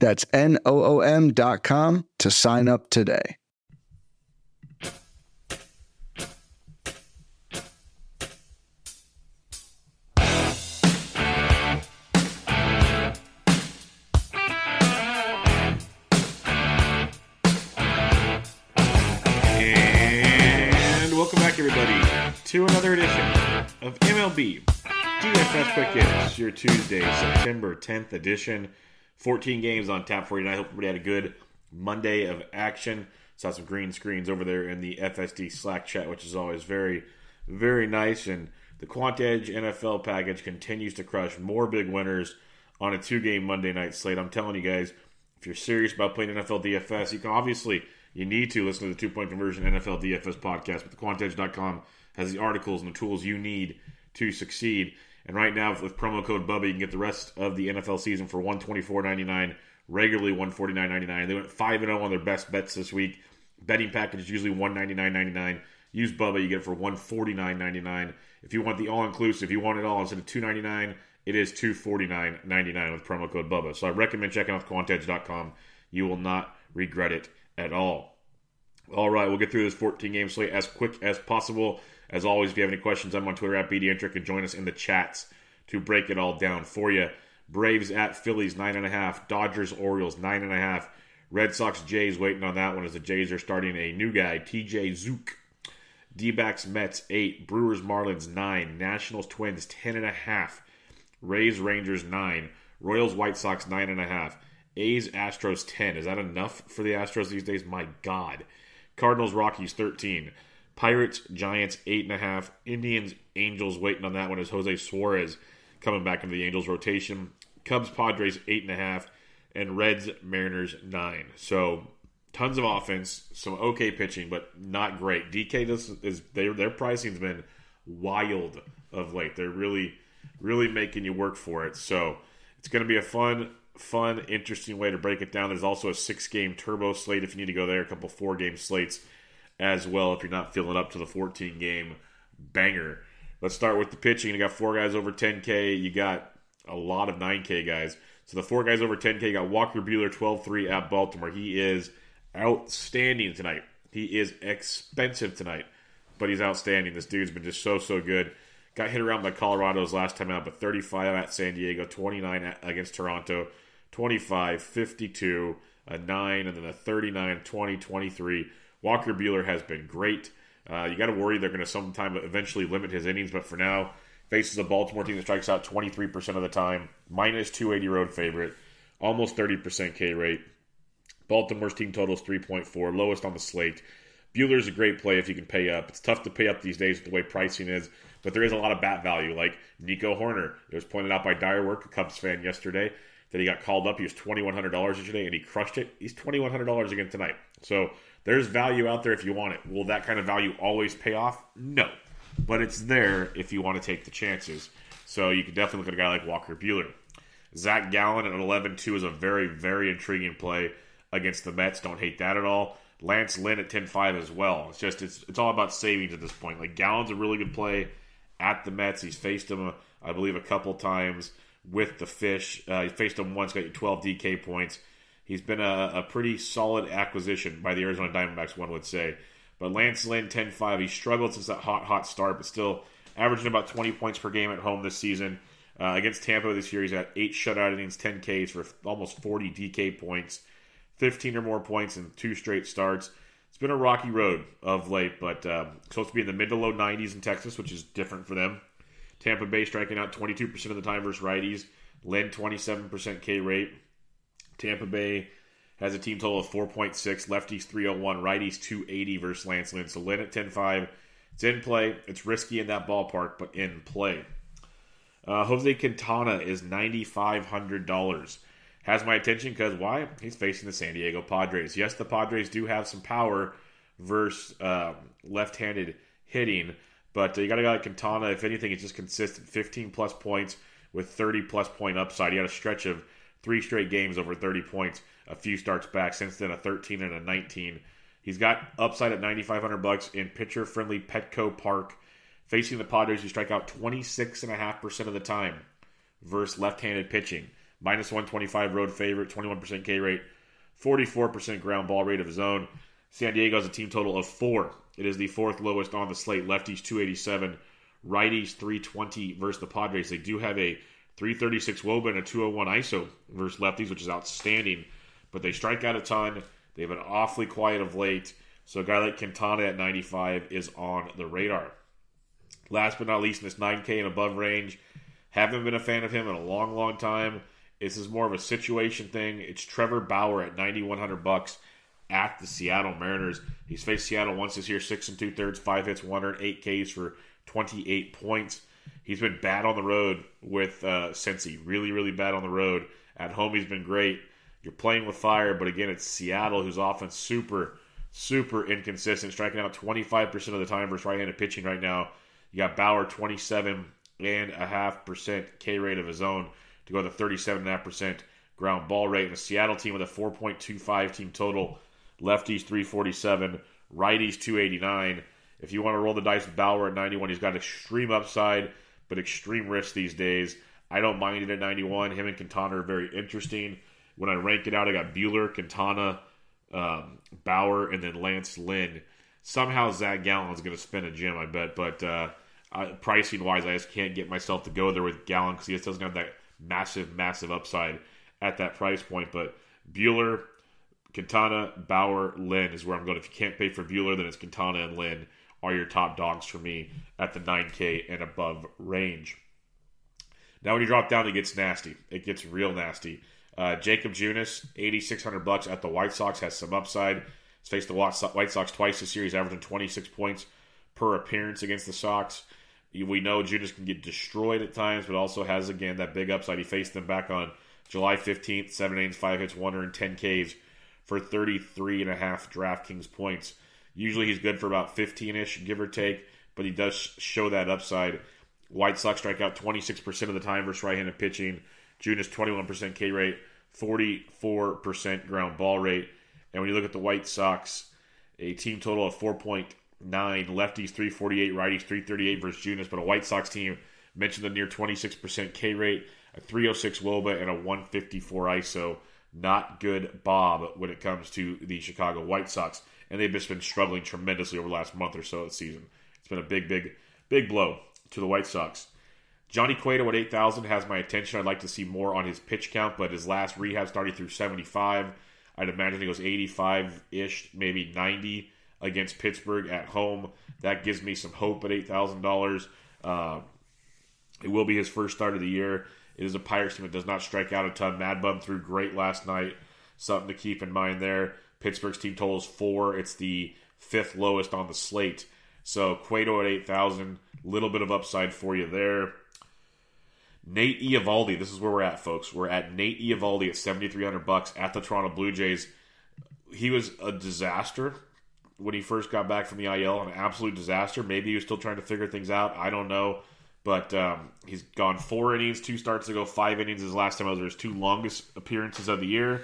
That's N-O-O-M dot com to sign up today. And welcome back, everybody, to another edition of MLB DFS Quick Hits, your Tuesday, September 10th edition. 14 games on tap for you, I hope everybody had a good Monday of action. Saw some green screens over there in the FSD Slack chat, which is always very, very nice. And the Quant Edge NFL package continues to crush more big winners on a two game Monday night slate. I'm telling you guys, if you're serious about playing NFL DFS, you can obviously you need to listen to the two point conversion NFL DFS podcast. But thequantedge.com has the articles and the tools you need to succeed. And right now, with promo code Bubba, you can get the rest of the NFL season for one twenty four ninety nine, regularly one forty nine ninety nine. They went five and zero on their best bets this week. Betting package is usually one ninety nine ninety nine. Use Bubba, you get it for one forty nine ninety nine. If you want the all inclusive, if you want it all instead of two ninety nine, it is two forty nine ninety nine with promo code Bubba. So I recommend checking out quantedge.com. You will not regret it at all. All right, we'll get through this 14 game slate as quick as possible. As always, if you have any questions, I'm on Twitter at BDentric and join us in the chats to break it all down for you. Braves at Phillies, 9.5. Dodgers, Orioles, 9.5. Red Sox, Jays waiting on that one as the Jays are starting a new guy, TJ Zook. D backs, Mets, 8. Brewers, Marlins, 9. Nationals, Twins, 10.5. Rays, Rangers, 9. Royals, White Sox, 9.5. A's, Astros, 10. Is that enough for the Astros these days? My God. Cardinals, Rockies, 13. Pirates, Giants, 8.5. Indians, Angels waiting on that one as Jose Suarez coming back into the Angels rotation. Cubs, Padres, 8.5. And Reds, Mariners, 9. So tons of offense, some okay pitching, but not great. DK does, is their their pricing's been wild of late. They're really, really making you work for it. So it's going to be a fun, fun, interesting way to break it down. There's also a six game turbo slate if you need to go there, a couple four game slates as well if you're not feeling up to the 14 game banger. Let's start with the pitching. You got four guys over 10K. You got a lot of 9K guys. So the four guys over 10K you got Walker Buehler 12 3 at Baltimore. He is outstanding tonight. He is expensive tonight, but he's outstanding. This dude's been just so, so good. Got hit around by Colorado's last time out, but 35 at San Diego, 29 at, against Toronto, 25, 52, a 9, and then a 39, 20, 23. Walker Buehler has been great. Uh, you got to worry they're going to sometime eventually limit his innings, but for now, faces a Baltimore team that strikes out 23% of the time, minus 280 road favorite, almost 30% K rate. Baltimore's team total is 3.4, lowest on the slate. Buehler's a great play if you can pay up. It's tough to pay up these days with the way pricing is, but there is a lot of bat value. Like Nico Hoerner, it was pointed out by Dyer Dirework, a Cubs fan yesterday, that he got called up. He was $2,100 yesterday, and he crushed it. He's $2,100 again tonight. So there's value out there if you want it. Will that kind of value always pay off? No. But it's there if you want to take the chances. So you can definitely look at a guy like Walker Buehler. Zach Gallen at 11 2 is a very, very intriguing play against the Mets. Don't hate that at all. Lance Lynn at 10 5 as well. It's just, it's, it's all about savings at this point. Like, Gallen's a really good play at the Mets. He's faced him, I believe, a couple times with the Fish. Uh, he faced him once, got you 12 DK points. He's been a, a pretty solid acquisition by the Arizona Diamondbacks, one would say. But Lance Lynn, 10 5. He struggled since that hot, hot start, but still averaging about 20 points per game at home this season. Uh, against Tampa this year, he's got eight shutout innings, 10 Ks for almost 40 DK points, 15 or more points in two straight starts. It's been a rocky road of late, but um, supposed to be in the mid to low 90s in Texas, which is different for them. Tampa Bay striking out 22% of the time versus righties. Lynn, 27% K rate. Tampa Bay has a team total of 4.6, lefties 301, righties 280 versus Lance Lynn. So Lynn at 10 5. It's in play. It's risky in that ballpark, but in play. Uh, Jose Quintana is $9,500. has my attention because why? He's facing the San Diego Padres. Yes, the Padres do have some power versus um, left-handed hitting, but you got a guy like Quintana. If anything, it's just consistent, 15 plus points with 30 plus point upside. He had a stretch of three straight games over 30 points. A few starts back since then, a 13 and a 19. He's got upside at 9,500 bucks in pitcher-friendly Petco Park, facing the Padres you strike out 26.5% of the time versus left-handed pitching minus 125 road favorite, 21% K rate, 44% ground ball rate of his own. San Diego has a team total of four. It is the fourth lowest on the slate. Lefties 287, righties 320 versus the Padres. They do have a 336 Woba and a 201 ISO versus lefties, which is outstanding. But they strike out a ton. They've been awfully quiet of late. So a guy like Quintana at 95 is on the radar. Last but not least, in this 9K and above range, haven't been a fan of him in a long, long time. This is more of a situation thing. It's Trevor Bauer at 9100 bucks at the Seattle Mariners. He's faced Seattle once this year, six and two thirds, five hits, one earned, eight Ks for 28 points. He's been bad on the road with uh, Cincy, really, really bad on the road. At home, he's been great. You're playing with fire, but again, it's Seattle who's often super, super inconsistent, striking out 25% of the time versus right-handed pitching right now. You got Bauer 27 and a half percent K rate of his own to go to 37.5% ground ball rate. And a Seattle team with a 4.25 team total. Lefties 347, righties 289. If you want to roll the dice with Bauer at 91, he's got extreme upside, but extreme risk these days. I don't mind it at 91. Him and Quintana are very interesting. When I rank it out, I got Buehler, Quintana, um, Bauer, and then Lance Lynn. Somehow Zach Gallen's going to spin a gem, I bet. But uh, pricing wise, I just can't get myself to go there with Gallen because he just doesn't have that massive, massive upside at that price point. But Buehler, Quintana, Bauer, Lynn is where I'm going. If you can't pay for Buehler, then it's Quintana and Lynn are your top dogs for me at the 9K and above range. Now, when you drop down, it gets nasty. It gets real nasty. Uh, Jakob Junis, 8600 bucks at the White Sox, has some upside. He's faced the White Sox twice this series, averaging 26 points per appearance against the Sox. We know Junis can get destroyed at times, but also has, again, that big upside. He faced them back on July 15th, 7 innings, 5 hits, 110 Ks for 33 and a half DraftKings points. Usually he's good for about 15 ish, give or take, but he does show that upside. White Sox strike out 26% of the time versus right handed pitching. Junis 21% K rate, 44% ground ball rate. And when you look at the White Sox, a team total of 4.9 nine, lefties 348, righties 338 versus Junis, but a White Sox team mentioned the near 26% K rate, a 306 Woba, and a 154 ISO. Not good, Bob, when it comes to the Chicago White Sox. And they've just been struggling tremendously over the last month or so of the season. It's been a big, big, big blow to the White Sox. Johnny Cueto at 8,000 has my attention. I'd like to see more on his pitch count, but his last rehab started through 75. I'd imagine he goes 85 ish, maybe 90 against Pittsburgh at home. That gives me some hope at eight thousand uh, dollars. It will be his first start of the year. It is a Pirates team that does not strike out a ton. Mad Bum threw great last night. Something to keep in mind there. Pittsburgh's team total is four. It's the fifth lowest on the slate. So Cueto at eight thousand, little bit of upside for you there. Nate Eovaldi, this is where we're at, folks. We're at Nate Eovaldi at seventy three hundred bucks at the Toronto Blue Jays. He was a disaster when he first got back from the IL, an absolute disaster. Maybe he was still trying to figure things out. I don't know. But um, he's gone four innings, two starts ago, five innings his last time out. His two longest appearances of the year.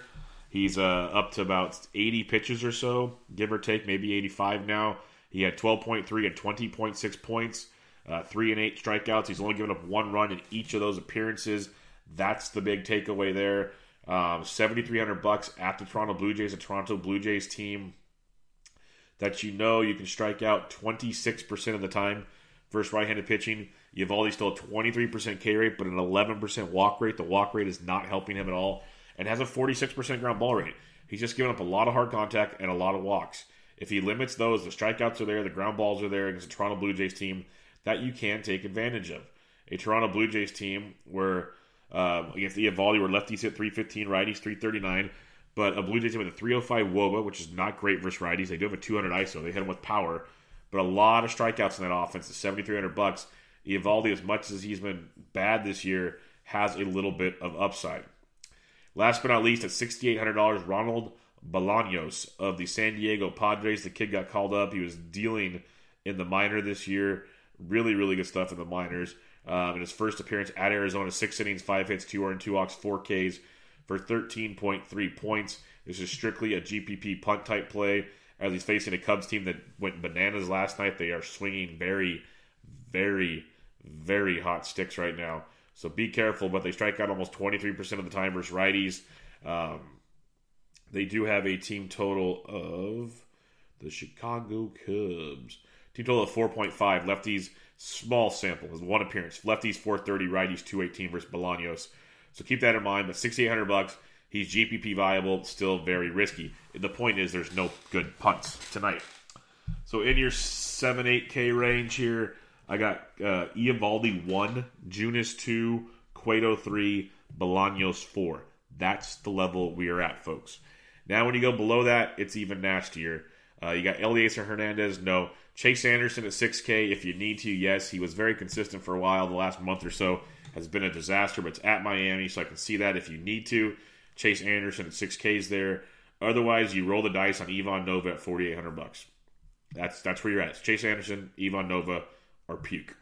He's uh, up to about 80 pitches or so, give or take, maybe 85 now. He had 12.3 and 20.6 points, uh, three and eight strikeouts. He's only given up one run in each of those appearances. That's the big takeaway there. Um, 7,300 bucks at the Toronto Blue Jays, a Toronto Blue Jays team that you know you can strike out 26% of the time versus right-handed pitching. Eovaldi still a 23% K rate, but an 11% walk rate. The walk rate is not helping him at all, and has a 46% ground ball rate. He's just giving up a lot of hard contact and a lot of walks. If he limits those, the strikeouts are there, the ground balls are there against a Toronto Blue Jays team that you can take advantage of. A Toronto Blue Jays team where um, against Eovaldi, where lefties hit 315, righties 339. But a Blue Jays team with a 305 Woba, which is not great versus righties. They do have a 200 ISO. They hit them with power, but a lot of strikeouts in that offense. The 7,300 bucks, Eovaldi, as much as he's been bad this year, has a little bit of upside. Last but not least, at $6,800, Ronald Bolaños of the San Diego Padres. The kid got called up. He was dealing in the minor this year. Really, really good stuff in the minors. Um, in his first appearance at Arizona, six innings, five hits, two earned, two walks, four Ks for 13.3 points. This is strictly a GPP punt type play as he's facing a Cubs team that went bananas last night. They are swinging very, very, very hot sticks right now. So be careful, but they strike out almost 23% of the time versus righties. Um, they do have a team total of the Chicago Cubs. Team total of 4.5. Lefties, small sample, is one appearance. Lefties 430, righties 218 versus Bolaños. So keep that in mind. But 6,800 bucks. He's GPP viable, still very risky. The point is, there's no good punts tonight. So in your 7 8K range here, I got uh, Eovaldi 1, Junis 2, Cueto 3, Bolaños 4. That's the level we are at, folks. Now, when you go below that, it's even nastier. Uh, you got Elieser Hernandez, no. Chase Anderson at 6K, if you need to, yes. He was very consistent for a while. The last month or so has been a disaster, but it's at Miami, so I can see that if you need to. Chase Anderson at 6Ks there. Otherwise, you roll the dice on Ivan Nova at 4800 bucks. That's that's where you're at. It's Chase Anderson, Ivan Nova, or puke.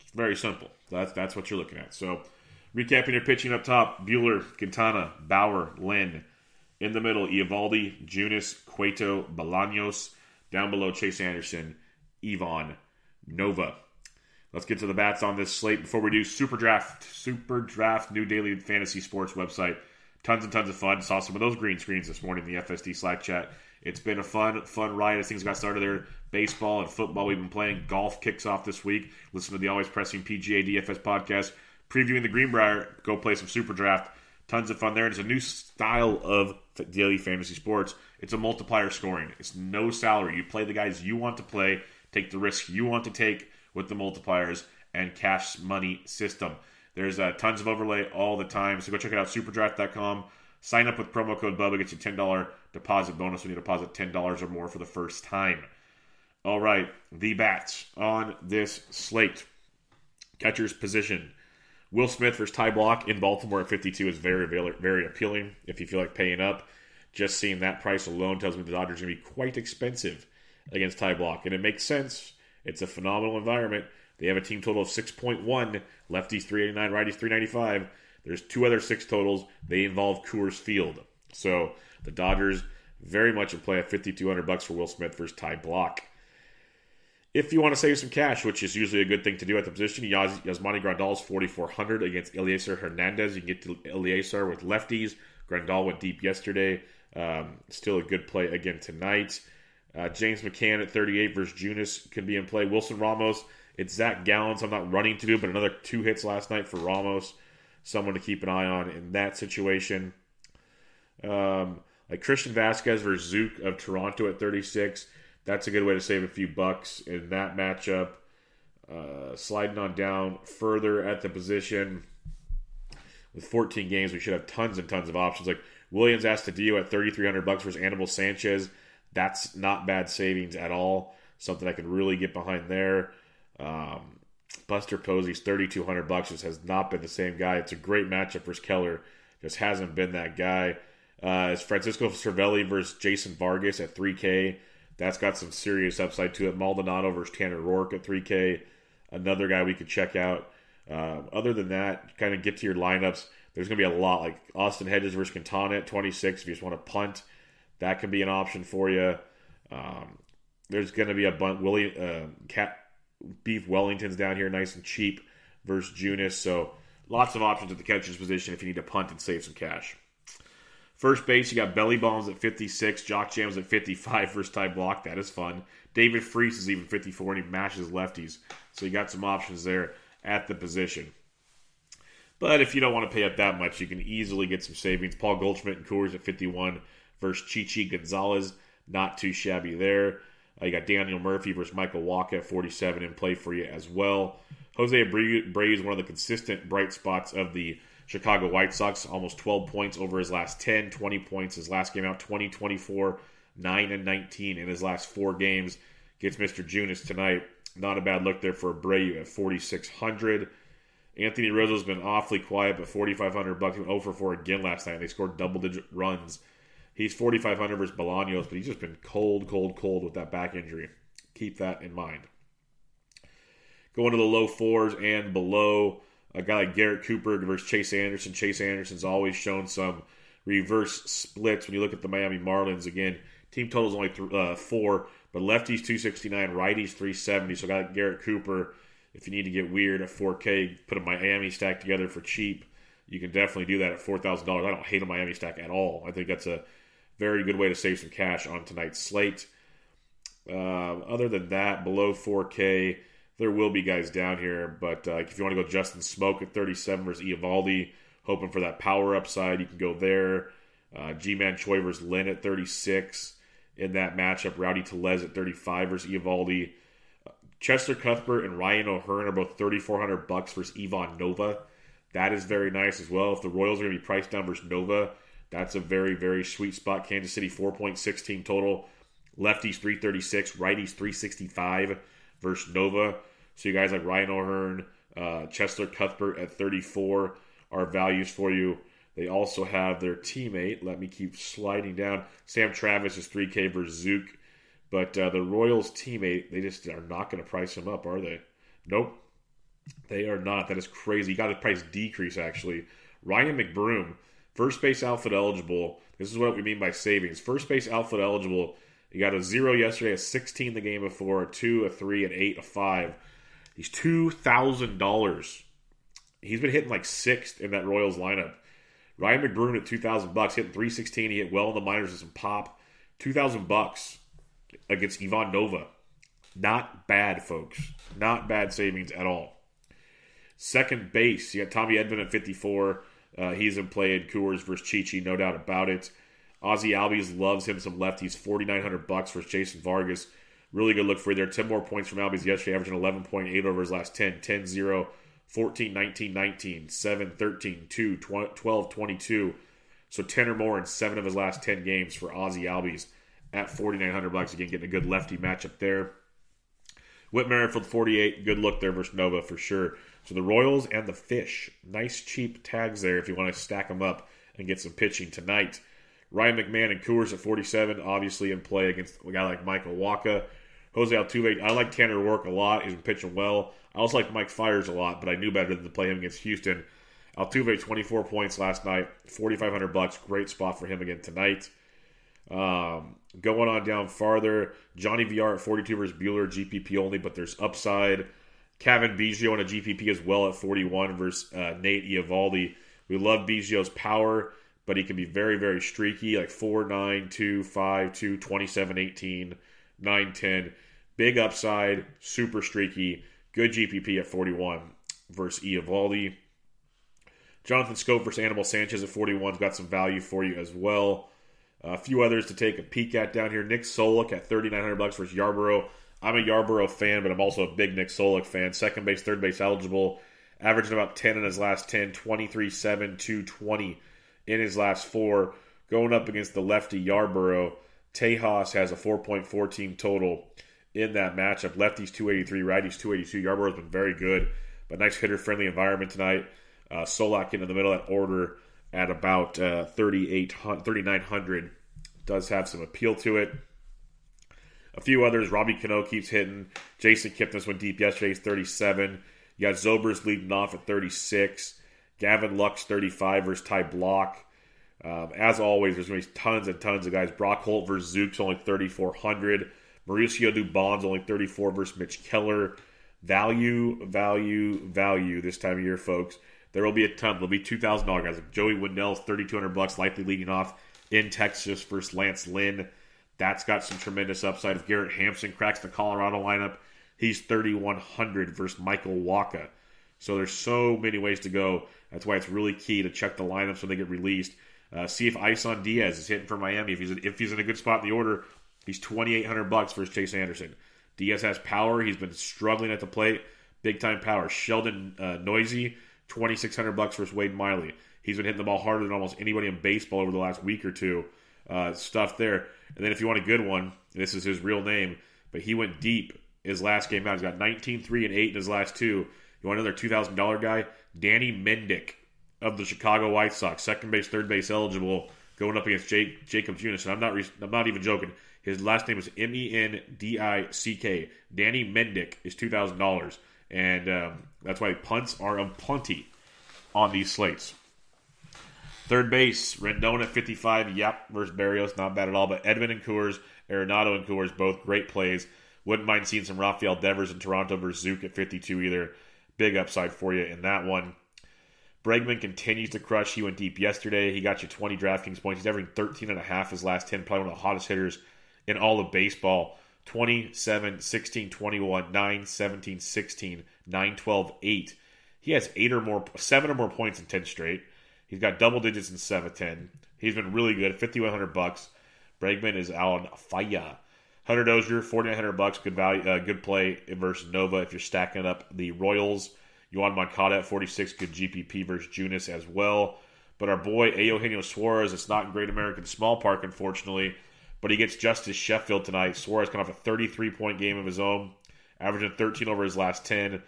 It's very simple. That's that's what you're looking at. So, recapping your pitching up top: Buehler, Quintana, Bauer, Lynn. In the middle, Eovaldi, Junis, Cueto, Bolaños. Down below, Chase Anderson, Ivan, Nova. Let's get to the bats on this slate before we do Super Draft. Super Draft, new daily fantasy sports website tons and tons of fun. Saw some of those green screens this morning in the FSD Slack chat. It's been a fun, fun ride as things got started there. Baseball and football we've been playing. Golf kicks off this week. Listen to the Always Pressing PGA DFS podcast previewing the Greenbrier. Go play some Super Draft. Tons of fun there. It's a new style of daily fantasy sports. It's a multiplier scoring. It's no salary. You play the guys you want to play, take the risk you want to take with the multipliers, and cash money system. There's uh, tons of overlay all the time. So go check it out, superdraft.com. Sign up with promo code Bubba, gets you $10 deposit bonus when you deposit $10 or more for the first time. All right, the bats on this slate. Catcher's position. Will Smith versus Ty Blach in Baltimore at 52 is very, very, very appealing if you feel like paying up. Just seeing that price alone tells me the Dodgers are going to be quite expensive against Ty Blach. And it makes sense. It's a phenomenal environment. They have a team total of 6.1, lefties 389, righties 395. There's two other six totals. They involve Coors Field. So the Dodgers very much in play at 5200 bucks for Will Smith versus Ty Blach. If you want to save some cash, which is usually a good thing to do at the position, Yas- Yasmani Grandal is 4400 against Elieser Hernandez. You can get to Elieser with lefties. Grandal went deep yesterday. Um, still a good play again tonight. Uh, James McCann at 38 versus Junis can be in play. Wilson Ramos it's Zach Gallen, so I'm not running to do, but another two hits last night for Ramos. Someone to keep an eye on in that situation. Um, like Christian Vázquez versus Zook of Toronto at 36. That's a good way to save a few bucks in that matchup. Uh, sliding on down further at the position with 14 games, we should have tons and tons of options. Like Willians Astudillo at 3,300 bucks versus Anibal Sanchez. That's not bad savings at all. Something I can really get behind there. Um, Buster Posey's 3200 bucks just has not been the same guy. It's a great matchup versus Keller. Just hasn't been that guy. Uh, it's Francisco Cervelli versus Jason Vargas at 3K. That's got some serious upside to it. Maldonado versus Tanner Roark at 3K. Another guy we could check out. Uh, other than that, kind of get to your lineups. There's going to be a lot like Austin Hedges versus Quintana at 26. If you just want to punt, that can be an option for you. Um, there's going to be a bunch. Willie uh, Cat Beef Wellington's down here nice and cheap versus Junis. So lots of options at the catcher's position if you need to punt and save some cash. First base, you got Belly Bombs at 56, Jock Jams at 55, first time block. That is fun. David Freese is even 54, and he mashes lefties. So you got some options there at the position. But if you don't want to pay up that much, you can easily get some savings. Paul Goldschmidt and Coors at 51 versus Chichi Gonzalez. Not too shabby there. Uh, you got Daniel Murphy versus Michael Wacha at 47 in play for you as well. Jose Abreu is one of the consistent bright spots of the Chicago White Sox. Almost 12 points over his last 10, 20 points his last game out, 20, 24, 9, and 19 in his last four games. Gets Mr. Junis tonight. Not a bad look there for Abreu at 4,600. Anthony Rizzo's been awfully quiet, but 4,500 bucks. He went 0 for 4 again last night. They scored double digit runs. He's 4,500 versus Bolaños, but he's just been cold, cold, cold with that back injury. Keep that in mind. Going to the low fours and below, a guy like Garrett Cooper versus Chase Anderson. Chase Anderson's always shown some reverse splits when you look at the Miami Marlins. Again, team total is only th- uh, four, but lefties 269, righties 370. So, got Garrett Cooper if you need to get weird at 4K, put a Miami stack together for cheap. You can definitely do that at $4,000. I don't hate a Miami stack at all. I think that's a very good way to save some cash on tonight's slate. Uh, other than that, below 4K, there will be guys down here. But uh, if you want to go Justin Smoak at 37 versus Eovaldi, hoping for that power upside, you can go there. Uh, Ji-Man Choi versus Lynn at 36 in that matchup. Rowdy Tellez at 35 versus Eovaldi. Cheslor Cuthbert and Ryan O'Hearn are both 3400 bucks versus Ivan Nova. That is very nice as well. If the Royals are going to be priced down versus Nova, that's a very, very sweet spot. Kansas City 4.16 total. Lefties 336, righties 365 versus Nova. So you guys like Ryan O'Hearn, uh, Cheslor Cuthbert at 34 are values for you. They also have their teammate. Let me keep sliding down. Sam Travis is 3K versus Zook. But uh, the Royals teammate, they just are not going to price him up, are they? Nope. They are not. That is crazy. You got the price decrease, actually. Ryan McBroom, first base outfit eligible. This is what we mean by savings. First base outfit eligible. You got a zero yesterday, a 16 the game before, a two, a three, an eight, a five. He's $2,000. He's been hitting like sixth in that Royals lineup. Ryan McBroom at 2000 bucks, hitting 316. He hit well in the minors with some pop. 2000 bucks against Ivan Nova. Not bad, folks. Not bad savings at all. Second base, you got Tommy Edman at 54. Uh, he's in play in Coors versus Chichi, no doubt about it. Ozzy Albies loves him some lefties, 4900 bucks for Jason Vargas. Really good look for you there. 10 more points from Albies yesterday, averaging 11.8 over his last 10. 10 0, 14 19 19, 7 13, 2, 12 22. So 10 or more in seven of his last 10 games for Ozzy Albies at 4900 bucks again getting a good lefty matchup there Whit Merrifield 48 good look there versus Nova for sure so the Royals and the Fish nice cheap tags there if you want to stack them up and get some pitching tonight Ryan McMahon and Coors at 47 obviously in play against a guy like Michael Wacha. Jose Altuve I like Tanner Roark a lot. He's been pitching well. I also like Mike Fiers a lot but I knew better than to play him against Houston. Altuve 24 points last night 4500 bucks. Great spot for him again tonight. Um, going on down farther, Johnny VR at 42 versus Buehler, GPP only, but there's upside. Cavan Biggio on a GPP as well at 41 versus uh, Nate Eovaldi. We love Biggio's power, but he can be very, very streaky, like 4, 9, 2, 5, 2, 27, 18, 9, 10. Big upside, super streaky, good GPP at 41 versus Eovaldi. Jonathan Schoop versus Animal Sanchez at 41's got some value for you as well. A few others to take a peek at down here. Nick Solak at 3900 bucks versus Yarbrough. I'm a Yarbrough fan, but I'm also a big Nick Solak fan. Second base, third base eligible. Averaging about 10 in his last 10, 23 7, 220 in his last four. Going up against the lefty Yarbrough. Tejas has a 4.4 team total in that matchup. Lefties 283, righties 282. Yarbrough's been very good, but nice hitter friendly environment tonight. Uh, Solak in the middle at order at about uh, 3,900 does have some appeal to it. A few others, Robbie Cano keeps hitting. Jason Kipnis went deep yesterday, he's 37. You got Zobrist leading off at 36. Gavin Lux, 35 versus Ty Blach. Um, as always, there's going to be tons and tons of guys. Brock Holt versus Zook's only 3,400. Mauricio Dubon's only 34 versus Mitch Keller. Value, value, value this time of year, folks. There will be a ton. There'll be two thousand dollar guys. Joey Wendle's thirty two hundred bucks, likely leading off in Texas versus Lance Lynn. That's got some tremendous upside. If Garrett Hampson cracks the Colorado lineup, he's thirty one hundred versus Michael Wacha. So there's so many ways to go. That's why it's really key to check the lineups when they get released. Uh, see if Isan Diaz is hitting for Miami. If he's if he's in a good spot in the order, he's twenty eight hundred bucks versus Chase Anderson. Diaz has power. He's been struggling at the plate, big time power. Sheldon uh, Neuse 2600 bucks versus Wade Miley. He's been hitting the ball harder than almost anybody in baseball over the last week or two. Uh, stuff there. And then if you want a good one, this is his real name, but he went deep his last game out. He's got 19 3 and 8 in his last two. You want another $2,000 guy? Danny Mendick of the Chicago White Sox, second base, third base eligible, going up against Jake, Junis. And I'm not, re- I'm not even joking. His last name is M E N D I C K. Danny Mendick is $2,000. And um, that's why punts are of plenty on these slates. Third base, Rendon at 55. Yep, versus Berríos, not bad at all. But Edman and Coors, Arenado and Coors, both great plays. Wouldn't mind seeing some Rafael Devers in Toronto versus Zook at 52 either. Big upside for you in that one. Bregman continues to crush. He went deep yesterday. He got you 20 DraftKings points. He's averaging 13 and a half his last 10. Probably one of the hottest hitters in all of baseball. 27, 16, 21, 9, 17, 16, 9, 12, 8. He has eight or more, seven or more points in 10 straight. He's got double digits in 7 10. He's been really good. 5100 bucks. Bregman is on fire. Hunter Dozier, 4900 bucks. Good value, uh, good play versus Nova if you're stacking up the Royals. Yoan Moncada at 46, good GPP versus Junis as well. But our boy Eugenio Suarez, it's not Great American Small Park, unfortunately, but he gets Justus Sheffield tonight. Suarez coming off a 33 point game of his own, averaging 13 over his last 10,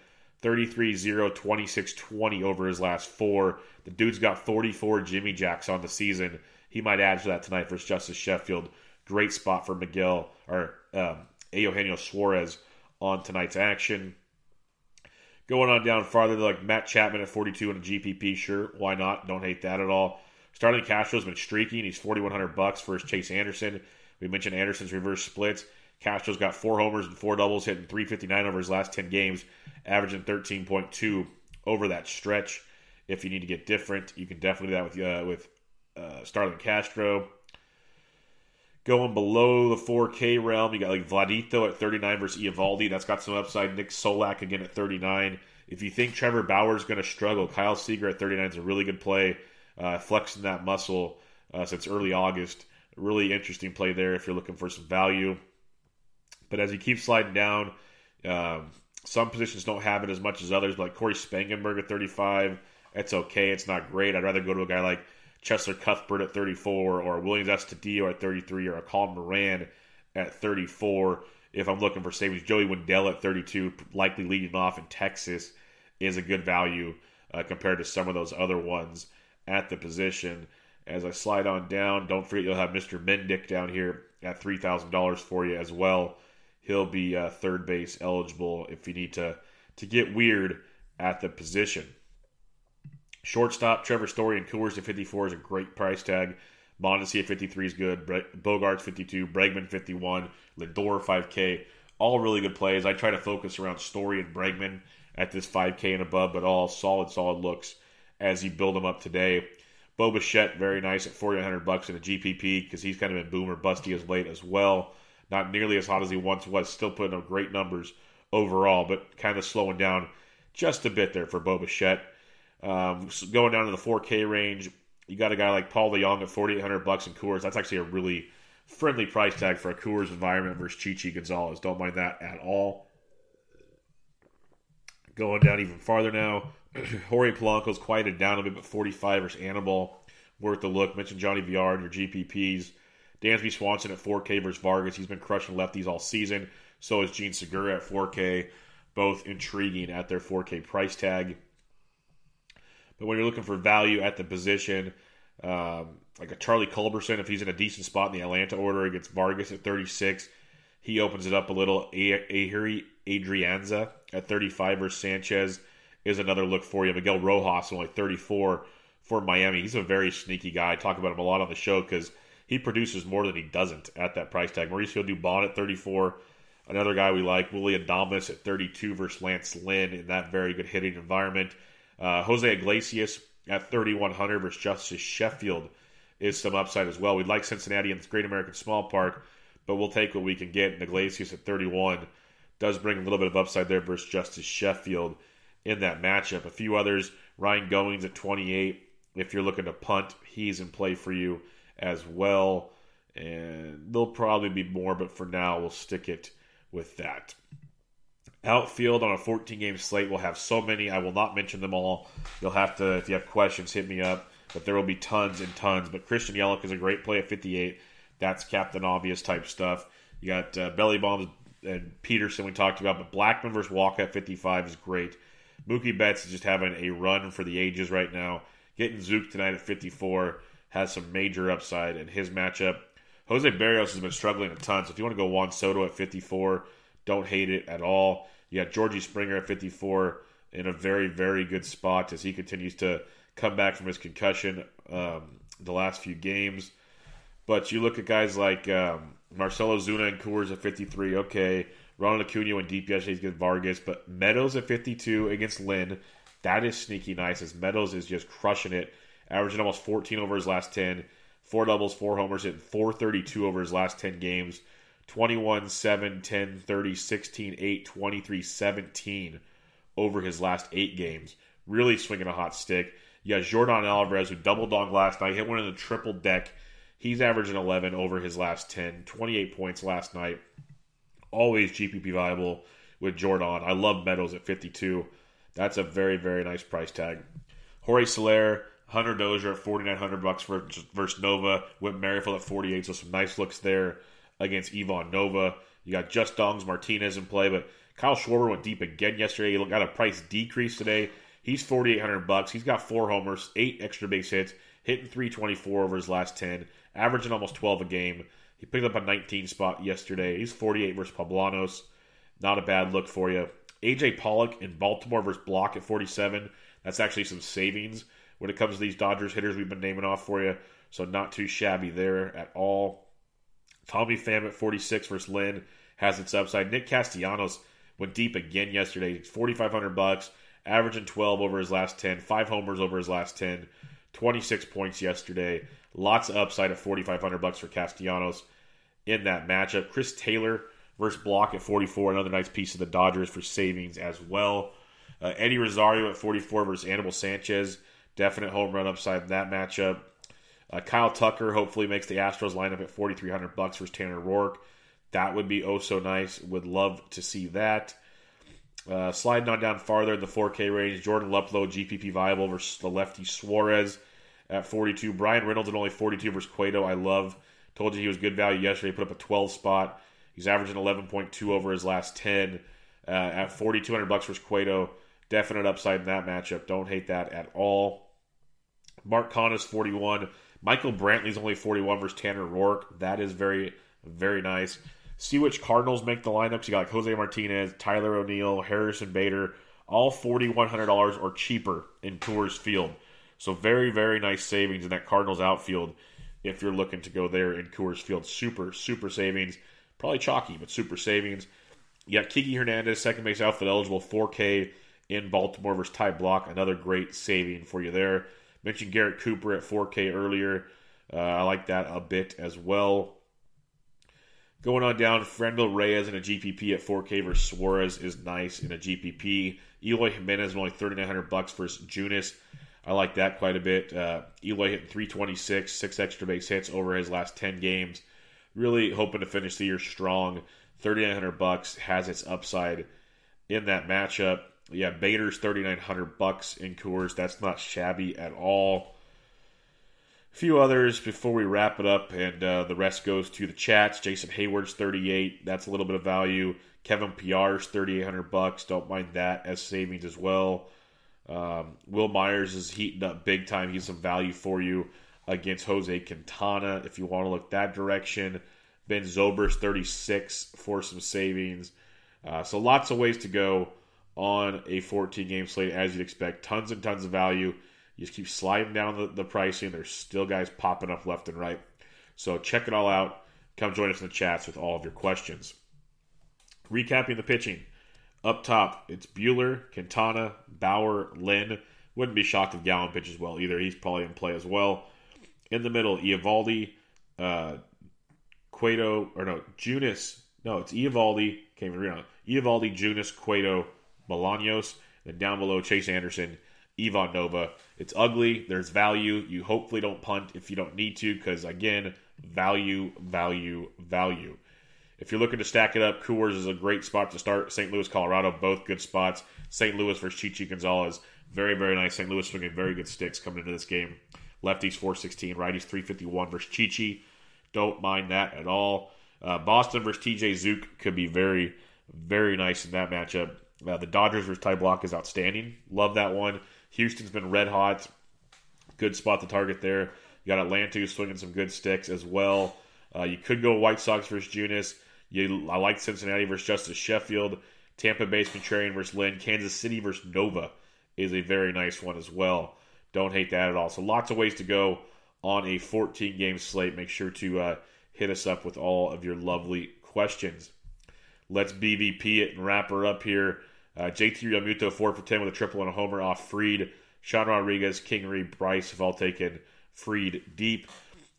33 0, 26 20 over his last four. The dude's got 44 Jimmy Jacks on the season. He might add to that tonight versus Justus Sheffield. Great spot for Miguel or um, Eugenio Suarez on tonight's action. Going on down farther, like Matt Chapman at 42 in a GPP, sure, why not? Don't hate that at all. Starlin Castro's been streaking. He's 4100 bucks for his Chase Anderson. We mentioned Anderson's reverse splits. Castro's got four homers and four doubles, hitting 359 over his last 10 games, averaging 13.2 over that stretch. If you need to get different, you can definitely do that with uh, with uh, Starlin Castro. Going below the 4K realm, you got like Vladito at 39 versus Eovaldi. That's got some upside. Nick Solak again at 39. If you think Trevor Bauer is going to struggle, Kyle Seager at 39 is a really good play, uh, flexing that muscle uh, since early August. Really interesting play there if you're looking for some value. But as you keep sliding down, um, some positions don't have it as much as others. But like Cory Spangenberg at 35, it's okay. It's not great. I'd rather go to a guy like Cheslor Cuthbert at 34, or Willians Astudillo at 33, or a Colin Moran at 34. If I'm looking for savings, Joey Wendle at 32, likely leading off in Texas, is a good value uh, compared to some of those other ones at the position. As I slide on down, don't forget you'll have Mr. Mendick down here at $3,000 for you as well. He'll be uh, third base eligible if you need to to get weird at the position. Shortstop, Trevor Story and Coors at 54 is a great price tag. Mondesi at 53 is good. Bogaerts 52, Bregman 51, Lindor 5K. All really good plays. I try to focus around Story and Bregman at this 5K and above, but all solid, solid looks as you build them up today. Bo Bichette, very nice at 4,900 bucks in a GPP because he's kind of been boomer busty as late as well. Not nearly as hot as he once was, still putting up great numbers overall, but kind of slowing down just a bit there for Bo Bichette. Um, going down to the 4K range, you got a guy like Paul DeJong at 4,800 bucks in Coors. That's actually a really friendly price tag for a Coors environment versus Chichi Gonzalez. Don't mind that at all. Going down even farther now, Jorge Polanco's quieted down a bit, but 45 versus Animal. Worth the look. Mentioned Johnny VR in your GPPs. Dansby Swanson at 4K versus Vargas. He's been crushing lefties all season. So is Jean Segura at 4K. Both intriguing at their 4K price tag. But when you're looking for value at the position, um, like a Charlie Culberson, if he's in a decent spot in the Atlanta order against Vargas at 36, he opens it up a little. Ehire Adrianza at 35 versus Sanchez is another look for you. Miguel Rojas, only 34 for Miami. He's a very sneaky guy. I talk about him a lot on the show because he produces more than he doesn't at that price tag. Mauricio Dubon at 34. Another guy we like, Willy Adames at 32 versus Lance Lynn in that very good hitting environment. Uh, Jose Iglesias at 3,100 versus Justus Sheffield is some upside as well. We'd like Cincinnati in the Great American Small Park, but we'll take what we can get. And Iglesias at 31 does bring a little bit of upside there versus Justus Sheffield in that matchup. A few others, Ryan Goins at 28. If you're looking to punt, he's in play for you as well. And there'll probably be more, but for now, we'll stick it with that. Outfield on a 14 game slate will have so many. I will not mention them all. You'll have to, if you have questions, hit me up. But there will be tons and tons. But Christian Yelich is a great play at 58. That's Captain Obvious type stuff. You got uh, Belly Bombs and Pederson we talked about. But Blackmon versus Walker at 55 is great. Mookie Betts is just having a run for the ages right now. Getting Zook tonight at 54 has some major upside in his matchup. Jose Berríos has been struggling a ton, so if you want to go Juan Soto at 54, don't hate it at all. You got Georgie Springer at 54 in a very, very good spot as he continues to come back from his concussion um, the last few games. But you look at guys like um, Marcell Ozuna and Coors at 53, okay. Ronald Acuna went deep yesterday against Vargas, but Meadows at 52 against Lynn. That is sneaky nice as Meadows is just crushing it, averaging almost 14 over his last 10, four doubles, four homers, hitting 432 over his last 10 games. 21, 7, 10, 30, 16, 8, 23, 17 over his last eight games. Really swinging a hot stick. You got Yordan Alvarez, who double dong last night, hit one in the triple deck. He's averaging 11 over his last 10, 28 points last night. Always GPP viable with Jordan. I love Meadows at 52. That's a very, very nice price tag. Jorge Soler, Hunter Dozier at 4900 bucks versus Nova. Whit Merrifield at 48, so some nice looks there against Ivan Nova. You got Just Dongs Martinez in play, but Kyle Schwarber went deep again yesterday. He got a price decrease today. He's 4800 bucks. He's got four homers, eight extra base hits, hitting 324 over his last 10, averaging almost 12 a game. He picked up a 19 spot yesterday. He's 48 versus Poblanos. Not a bad look for you. AJ Pollock in Baltimore versus Blach at 47. That's actually some savings when it comes to these Dodgers hitters we've been naming off for you. So not too shabby there at all. Tommy Pham at 46 versus Lynn has its upside. Nick Castellanos went deep again yesterday. 4,500 bucks, averaging 12 over his last 10, five homers over his last 10, 26 points yesterday. Lots of upside at 4,500 bucks for Castellanos in that matchup. Chris Taylor versus Blach at 44, another nice piece of the Dodgers for savings as well. Uh, Eddie Rosario at 44 versus Anibal Sanchez, definite home run upside in that matchup. Uh, Kyle Tucker hopefully makes the Astros lineup at 4,300 bucks versus Tanner Roark. That would be oh so nice. Would love to see that. Uh, sliding on down farther in the 4K range, Jordan Luplow, GPP viable versus the lefty Suarez at 42. Bryan Reynolds at only 42 versus Cueto. I love. Told you he was good value yesterday. Put up a 12 spot. He's averaging 11.2 over his last 10 uh, at 4,200 bucks versus Cueto. Definite upside in that matchup. Don't hate that at all. Mark Canha is 41. Michael Brantley's only 41 versus Tanner Roark. That is very, very nice. See which Cardinals make the lineups. You got like Jose Martinez, Tyler O'Neill, Harrison Bader, all $4,100 or cheaper in Coors Field. So very, very nice savings in that Cardinals outfield if you're looking to go there in Coors Field. Super, super savings. Probably chalky, but super savings. You got Kiki Hernandez, second base outfield eligible, 4K in Baltimore versus Ty Blach. Another great saving for you there. Mentioned Garrett Cooper at 4K earlier. Uh, I like that a bit as well. Going on down, Franmil Reyes in a GPP at 4K versus Suarez is nice in a GPP. Eloy Jimenez only 3900 bucks versus Junis. I like that quite a bit. Uh, Eloy hitting 326, six extra base hits over his last 10 games. Really hoping to finish the year strong. 3900 bucks has its upside in that matchup. Yeah, Bader's 3900 bucks in Coors. That's not shabby at all. A few others before we wrap it up, and uh, the rest goes to the chats. Jason Heyward's 38. That's a little bit of value. Kevin Pillar's 3800 bucks. Don't mind that as savings as well. Um, Wil Myers is heating up big time. He's some value for you against Jose Quintana if you want to look that direction. Ben Zobrist 36 for some savings. Uh, so lots of ways to go on a 14 game slate as you'd expect. Tons and tons of value. You just keep sliding down the, the pricing. There's still guys popping up left and right. So check it all out. Come join us in the chats with all of your questions. Recapping the pitching. Up top, it's Buehler, Quintana, Bauer, Lynn. Wouldn't be shocked if Gallen pitches well either. He's probably in play as well. In the middle, Eovaldi, uh, Cueto, or no, Junis. No, it's Eovaldi. Can't even read on Eovaldi, Junis, Cueto, Bolaños. Then down below, Chase Anderson, Ivan Nova. It's ugly. There's value. You hopefully don't punt if you don't need to, because again, value, value, value. If you're looking to stack it up, Coors is a great spot to start. St. Louis, Colorado, both good spots. St. Louis versus Chichi Gonzalez, very, very nice. St. Louis swinging very good sticks coming into this game. Lefties 416, righties 351 versus Chichi. Don't mind that at all. Uh, Boston versus TJ Zook could be very, very nice in that matchup. Uh, the Dodgers versus Ty Blach is outstanding. Love that one. Houston's been red hot. Good spot to target there. You got Atlanta swinging some good sticks as well. Uh, you could go White Sox versus Junis. You, I like Cincinnati versus Justus Sheffield. Tampa Bay's Contrarian versus Lynn. Kansas City versus Nova is a very nice one as well. Don't hate that at all. So lots of ways to go on a 14 game slate. Make sure to uh, hit us up with all of your lovely questions. Let's BVP it and wrap her up here. Uh, JT Realmuto, 4 for 10 with a triple and a homer off Fried. Sean Rodriguez, Kingery, Bryce have all taken Fried deep.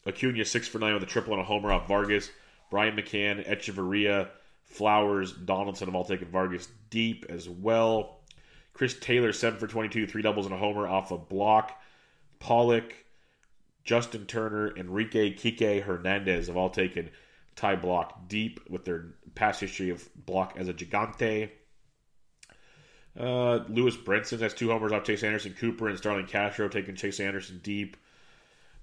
Acuna, 6 for 9 with a triple and a homer off Vargas. Brian McCann, Hechavarria, Flowers, Donaldson have all taken Vargas deep as well. Chris Taylor, 7 for 22, three doubles and a homer off a of Blach. Pollock, Justin Turner, Enrique Kike Hernandez have all taken Ty Blach deep with their past history of Blach as a gigante. Uh, Lewis Brinson has two homers off Chase Anderson. Cooper and Starlin Castro taking Chase Anderson deep.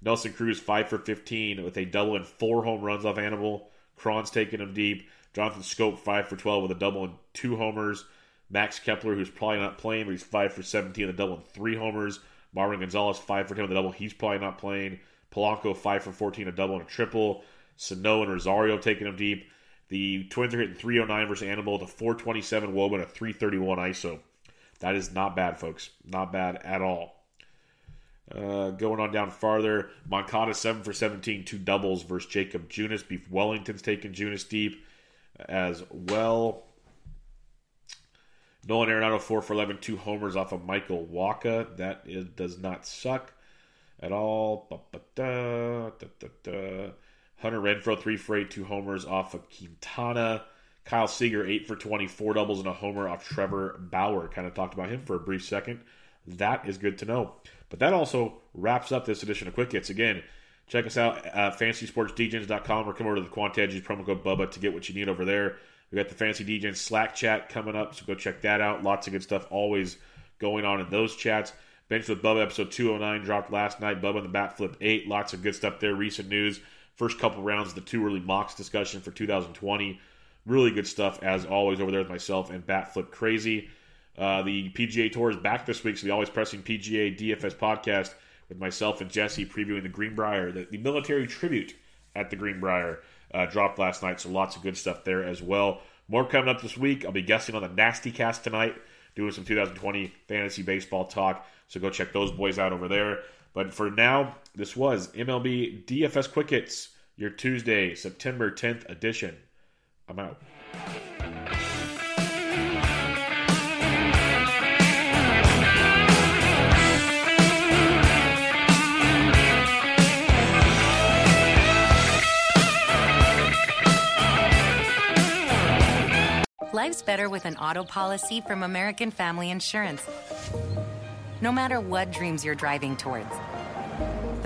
Nelson Cruz five for fifteen with a double and four home runs off Aníbal. Cron's taking him deep. Jonathan Schoop five for twelve with a double and two homers. Max Kepler, who's probably not playing, but he's five for seventeen with a double and three homers. Marwin Gonzalez five for ten with a double. He's probably not playing. Polanco five for fourteen, a double and a triple. Sano and Rosario taking him deep. The Twins are hitting 309 versus Aníbal, the 427 wOBA, and a 331 ISO. That is not bad, folks. Not bad at all. Uh, going on down farther, Moncada 7 for 17, two doubles versus Jacob Junis. Beef Wellington's taking Junis deep as well. Nolan Arenado 4 for 11, two homers off of Michael Wacha. That is, does not suck at all. Hunter Renfroe 3 for 8, two homers off of Quintana. Kyle Seager, 8 for 20, four doubles and a homer off Trevor Bauer. Kind of talked about him for a brief second. That is good to know. But that also wraps up this edition of Quick Hits. Again, check us out at fantasysportsdgens.com or come over to the QuantEdge promo code BUBBA to get what you need over there. We got the Fantasy DJs Slack chat coming up, so go check that out. Lots of good stuff always going on in those chats. Bench with Bubba episode 209 dropped last night. Bubba and the Bat Flip 8. Lots of good stuff there. Recent news. First couple rounds, of the two early mocks discussion for 2020. Really good stuff as always over there with myself and Bat Flip Crazy. Uh, the PGA Tour is back this week, so the Always Pressing PGA DFS podcast with myself and Jesse previewing the Greenbrier, the, the military tribute at the Greenbrier uh, dropped last night. So lots of good stuff there as well. More coming up this week. I'll be guesting on the Nasty Cast tonight, doing some 2020 fantasy baseball talk. So go check those boys out over there. But for now, this was MLB DFS Quick Hits, your Tuesday, September 10th edition. I'm out. Life's better with an auto policy from American Family Insurance. No matter what dreams you're driving towards.